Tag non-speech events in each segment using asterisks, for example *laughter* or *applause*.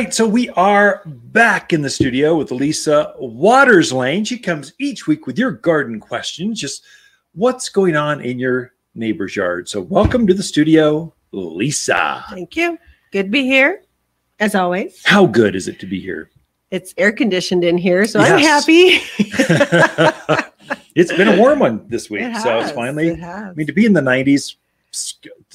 Right, so we are back in the studio with Lisa Watters Lain. She comes each week with your garden questions, just what's going on in your neighbor's yard. So, welcome to the studio, Lisa. Thank you. Good to be here, as always. How good is it to be here? It's air conditioned in here, so Yes. I'm happy. *laughs* *laughs* it's been a warm one this week, It so it's finally. it. I mean, to be in the 90s,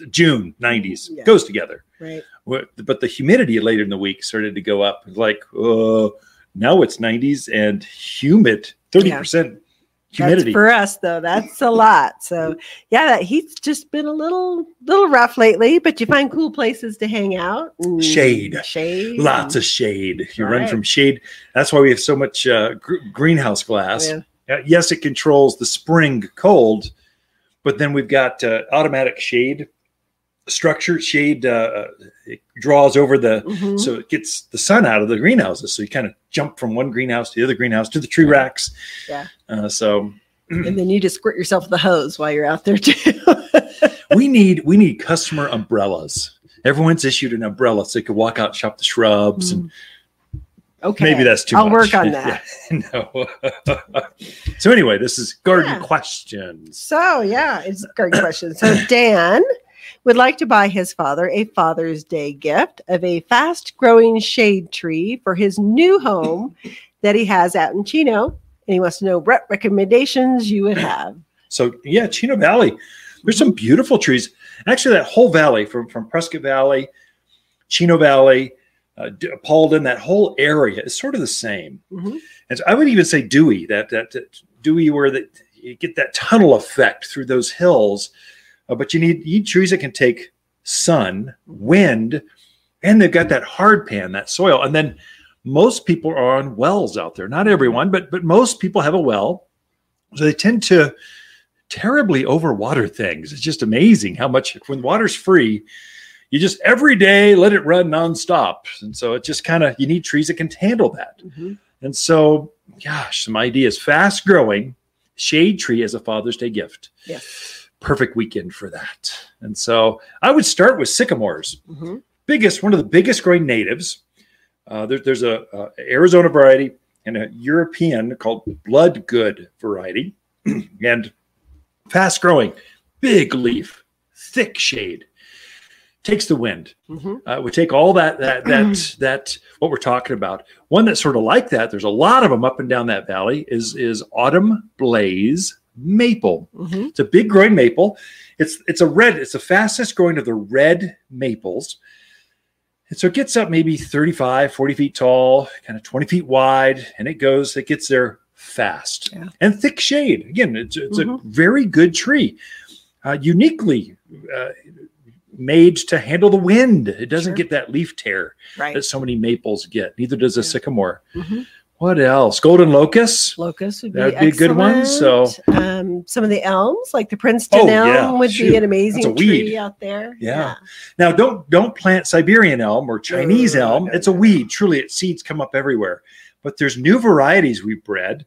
June 90s Yeah. goes together. right. But the humidity later in the week started to go up. Like, oh, now it's 90s and humid, 30% humidity. That's for us though. That's a lot. So yeah, that heat's just been a little little rough lately, but you find cool places to hang out. Shade. Shade. Lots of shade. You run Right. from shade. That's why we have so much uh, gr- greenhouse glass. Yeah. Uh, yes, it controls the spring cold, but then we've got uh, automatic shade structure. Shade uh, it draws over the Mhm. so it gets the sun out of the greenhouses. So you kind of jump from one greenhouse to the other greenhouse to the tree racks. Yeah. Uh, so and then you just squirt yourself with the hose while you're out there too. *laughs* we need we need customer umbrellas. Everyone's issued an umbrella so they could walk out and shop the shrubs and okay. maybe that's too I'll much. work on *laughs* that. *laughs* no. so anyway, this is garden Yeah. questions. So yeah, it's garden questions. So Dan would like to buy his father a Father's Day gift of a fast-growing shade tree for his new home *laughs* that he has out in Chino, and he wants to know what recommendations you would have. So yeah, Chino Valley. There's some beautiful trees. Actually, that whole valley from from Prescott Valley, Chino Valley, uh, Paulden, that whole area is sort of the same. Mhm. And so I would even say Dewey, that that, that Dewey, where that you get that tunnel effect through those hills. Uh, but you need trees that can take sun, wind, and they've got that hard pan, that soil. And then most people are on wells out there. Not everyone, but but most people have a well. So they tend to terribly overwater things. It's just amazing how much when water's free, you just every day let it run nonstop. And so it just kind of you need trees that can handle that. Mhm. And so, gosh, some ideas. Fast growing shade tree as a Father's Day gift. Yes. Perfect weekend for that. And so I would start with sycamores. Mhm. Biggest, one of the biggest growing natives. Uh, there, there's a, a Arizona variety and a European called Bloodgood variety, *clears throat* and fast growing, big leaf, thick shade, takes the wind Mhm. uh, we take all that that that *clears throat* that what we're talking about. One that's sort of like that. There's a lot of them up and down that valley. Is is autumn blaze maple. Mhm. It's a big growing maple. It's it's a red. It's the fastest growing of the red maples. And so it gets up maybe 35, 40 feet tall, kind of 20 feet wide, and it goes, it gets there fast Yeah. and thick shade. Again, it's, it's Mhm. a very good tree, uh, uniquely uh, made to handle the wind. It doesn't Sure. get that leaf tear Right. that so many maples get. Neither does a Yeah. sycamore. Mhm. What else? Golden locust. Locust would be, That'd be a good one, so- um, some of the elms, like the Princeton Oh, elm, yeah, would shoot. be an amazing That's a tree weed. out there. Yeah. Now, don't don't plant Siberian elm or Chinese elm. It's a weed. Truly, its seeds come up everywhere. But there's new varieties we've bred.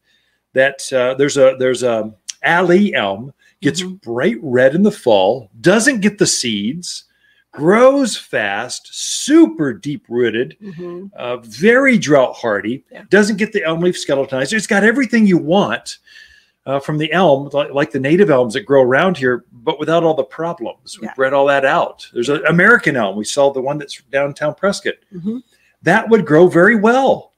That uh, there's a there's a Allée elm gets Mhm. bright red in the fall, doesn't get the seeds, grows fast, super deep rooted, Mhm. uh, very drought hardy, Yeah. doesn't get the elm leaf skeletonized. It's got everything you want uh, from the elm, like, like the native elms that grow around here, but without all the problems. We Yeah. bred all that out. There's an American elm. We saw the one that's downtown Prescott. Mhm. That would grow very well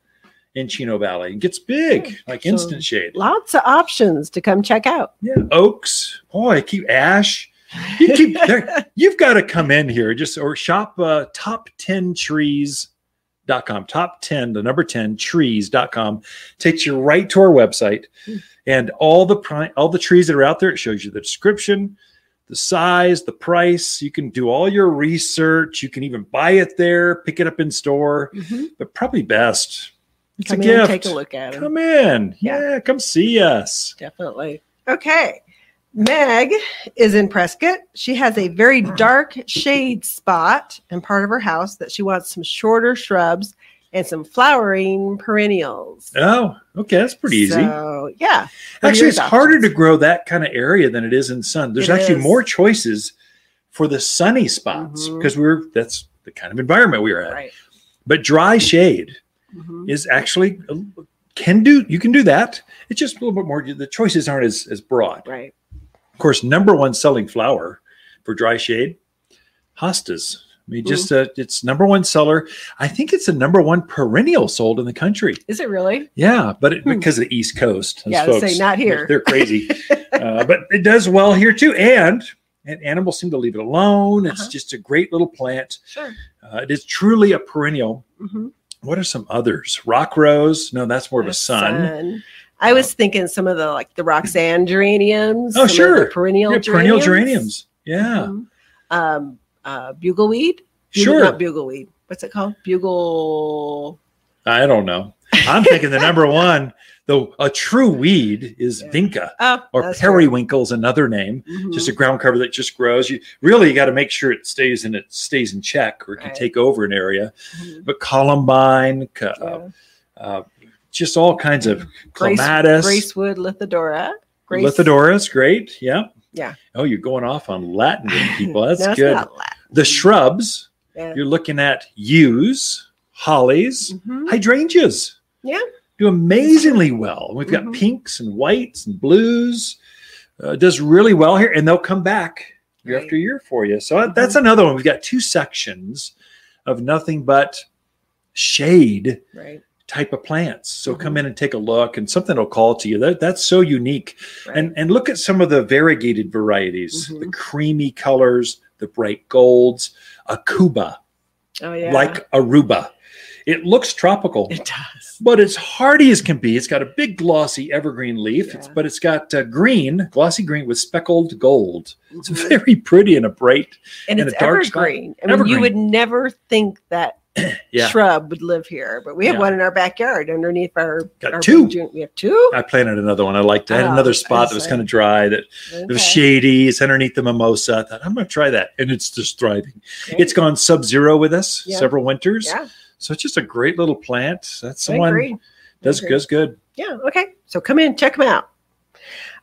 in Chino Valley and gets big, Yeah. like So- instant shade. Lots of options to come check out. Yeah, oaks. Boy, I keep ash. You keep there, you've got to come in here just or shop uh, top 10 trees.com. Top 10, the number 10 trees.com takes you right to our website and all the pri- all the trees that are out there. It shows you the description, the size, the price. You can do all your research. You can even buy it there, pick it up in store, Mhm. but probably best. It's Come a in gift. take a look at it. Come in. Yeah. yeah, come see us. Definitely. Okay. Meg is in Prescott. She has a very hmm. dark shade spot in part of her house that she wants some shorter shrubs and some flowering perennials. Oh, okay. That's pretty easy. So, yeah. Actually, it's harder to grow that kind of area than it is in sun. There's It actually is. more choices for the sunny spots mm-hmm. because we're that's the kind of environment we are at. Right. But dry shade Mhm. is actually uh, can do you can do that. It's just a little bit more. The choices aren't as as broad. Right. Of course, number one selling flower for dry shade, hostas. I mean, just uh, it's number one seller. I think it's the number one perennial sold in the country. Is it really? Yeah, but it, Hmm. because of the East Coast, Yeah, I would say not here. They're, crazy, *laughs* uh, but it does well here too. And and animals seem to leave it alone. It's Uh-huh. just a great little plant. Sure. Uh, it is truly a perennial. hmm What are some others? Rock rose? No, that's more of a sun. I was thinking some of the like the Rozanne geraniums. Oh, some the sure. perennial Yeah, geraniums. perennial geraniums. Yeah, Mhm. Um, uh, bugleweed. Bugle- sure. Not bugleweed. What's it called? Bugle. I don't know. I'm thinking the number one, though a true weed is Yeah. vinca Oh, or periwinkle is another name. right. Mhm. Just a ground cover that just grows. You really you got to make sure it stays in it stays in check, or it can take over an area. Mhm. But columbine, Yeah. uh, just all kinds of Grace- clematis, Grace Ward lithodora. Grace- lithodora's great. Yeah, Yeah. Oh, you're going off on Latin, people. That's *laughs* No, good. The shrubs. Yeah. You're looking at yews, hollies, Mhm. hydrangeas. Yeah. do amazingly well. We've got Mhm. pinks and whites and blues. Uh, does really well here, and they'll come back year Right. after year for you. So Mhm. that's another one. We've got two sections of nothing but shade Right. Type of plants. So come Mhm. in and take a look, and something will call to you. That that's so unique. right. And and look at some of the variegated varieties, the Mhm. creamy colors, the bright golds, Aucuba, oh yeah. like Aruba. It looks tropical it does. but it's hardy as can be. It's got a big glossy evergreen leaf, it's, but it's got uh, green, glossy green with speckled gold. It's Mhm. very pretty and a bright. and and it's a dark spot. evergreen. I mean, Evergreen. you would never think that *clears throat* Yeah. shrub would live here, but we have Yeah. one in our backyard underneath our. Got our two. We have two. I planted another one. I liked it. I had Oh, another spot that was kind of dry that it was shady. It's underneath the mimosa. I thought, I'm going to try that. And it's just thriving. Great. It's gone sub zero with us Yeah. several winters. yeah. So it's just a great little plant. That's I the one agree. does, does good. Yeah. Okay. So come in, check them out.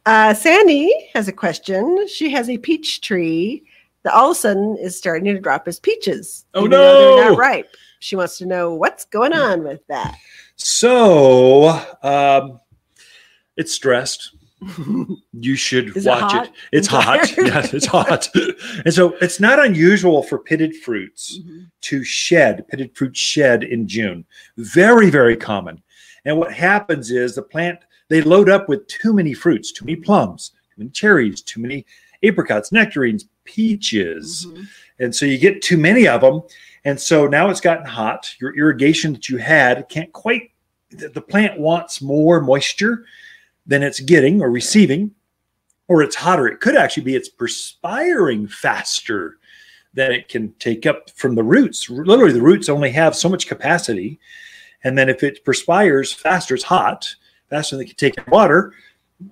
Uh, Sandy has a question. She has a peach tree that all of a sudden is starting to drop as peaches. Oh, though They're no. not ripe. She wants to know what's going on with that. So um, it's stressed. *laughs* You should Is it watch hot? it. It's *laughs* hot. yes, it's hot. and so it's not unusual for pitted fruits to shed, pitted fruit shed in June. Very, very common. And what happens is the plant, they load up with too many fruits, too many plums, too many cherries, too many apricots, nectarines, peaches. Mhm. And so you get too many of them. And so now it's gotten hot. Your irrigation that you had can't quite, the the plant wants more moisture than it's getting or receiving, or it's hotter. It could actually be it's perspiring faster than it can take up from the roots. Literally, the roots only have so much capacity. And then if it perspires faster, it's hot, faster than it can take in water,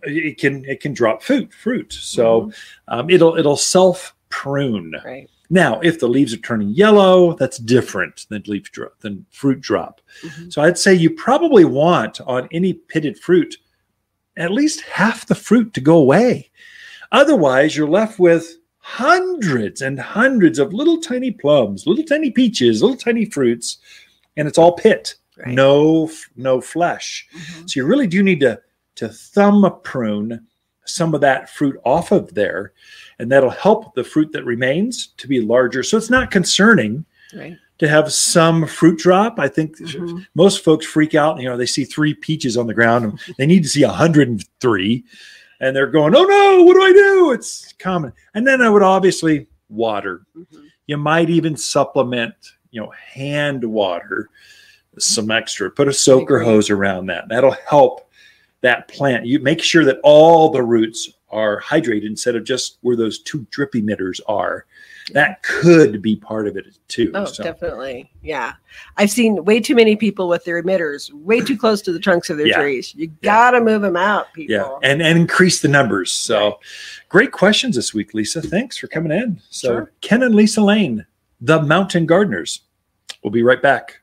it can it can drop fruit fruit. So um, it'll it'll self prune. Right. Now, if the leaves are turning yellow, that's different than leaf drop than fruit drop. Mhm. So I'd say you probably want on any pitted fruit at least half the fruit to go away. Otherwise, you're left with hundreds and hundreds of little tiny plums, little tiny peaches, little tiny fruits, and it's all pit, Right. no no flesh. Mhm. So you really do need to to thumb prune some of that fruit off of there, and that'll help the fruit that remains to be larger. So it's not concerning Right. to have some fruit drop. I think Mhm. most folks freak out. You know, they see three peaches on the ground, and *laughs* they need to see 103, and they're going, "Oh no, what do I do?" It's common. And then I would obviously water. Mhm. You might even supplement, you know, hand water some extra. Put a soaker hose around that. That'll help that plant. You make sure that all the roots are hydrated instead of just where those two drip emitters are. That could be part of it too. Oh, So, definitely. Yeah. I've seen way too many people with their emitters way too close to the trunks of their Yeah. trees. You got to move them out, people. yeah, and and increase the numbers. So, great questions this week, Lisa. Thanks for coming in. So, Sure. Ken and Lisa Lain, the Mountain Gardeners. We'll be right back.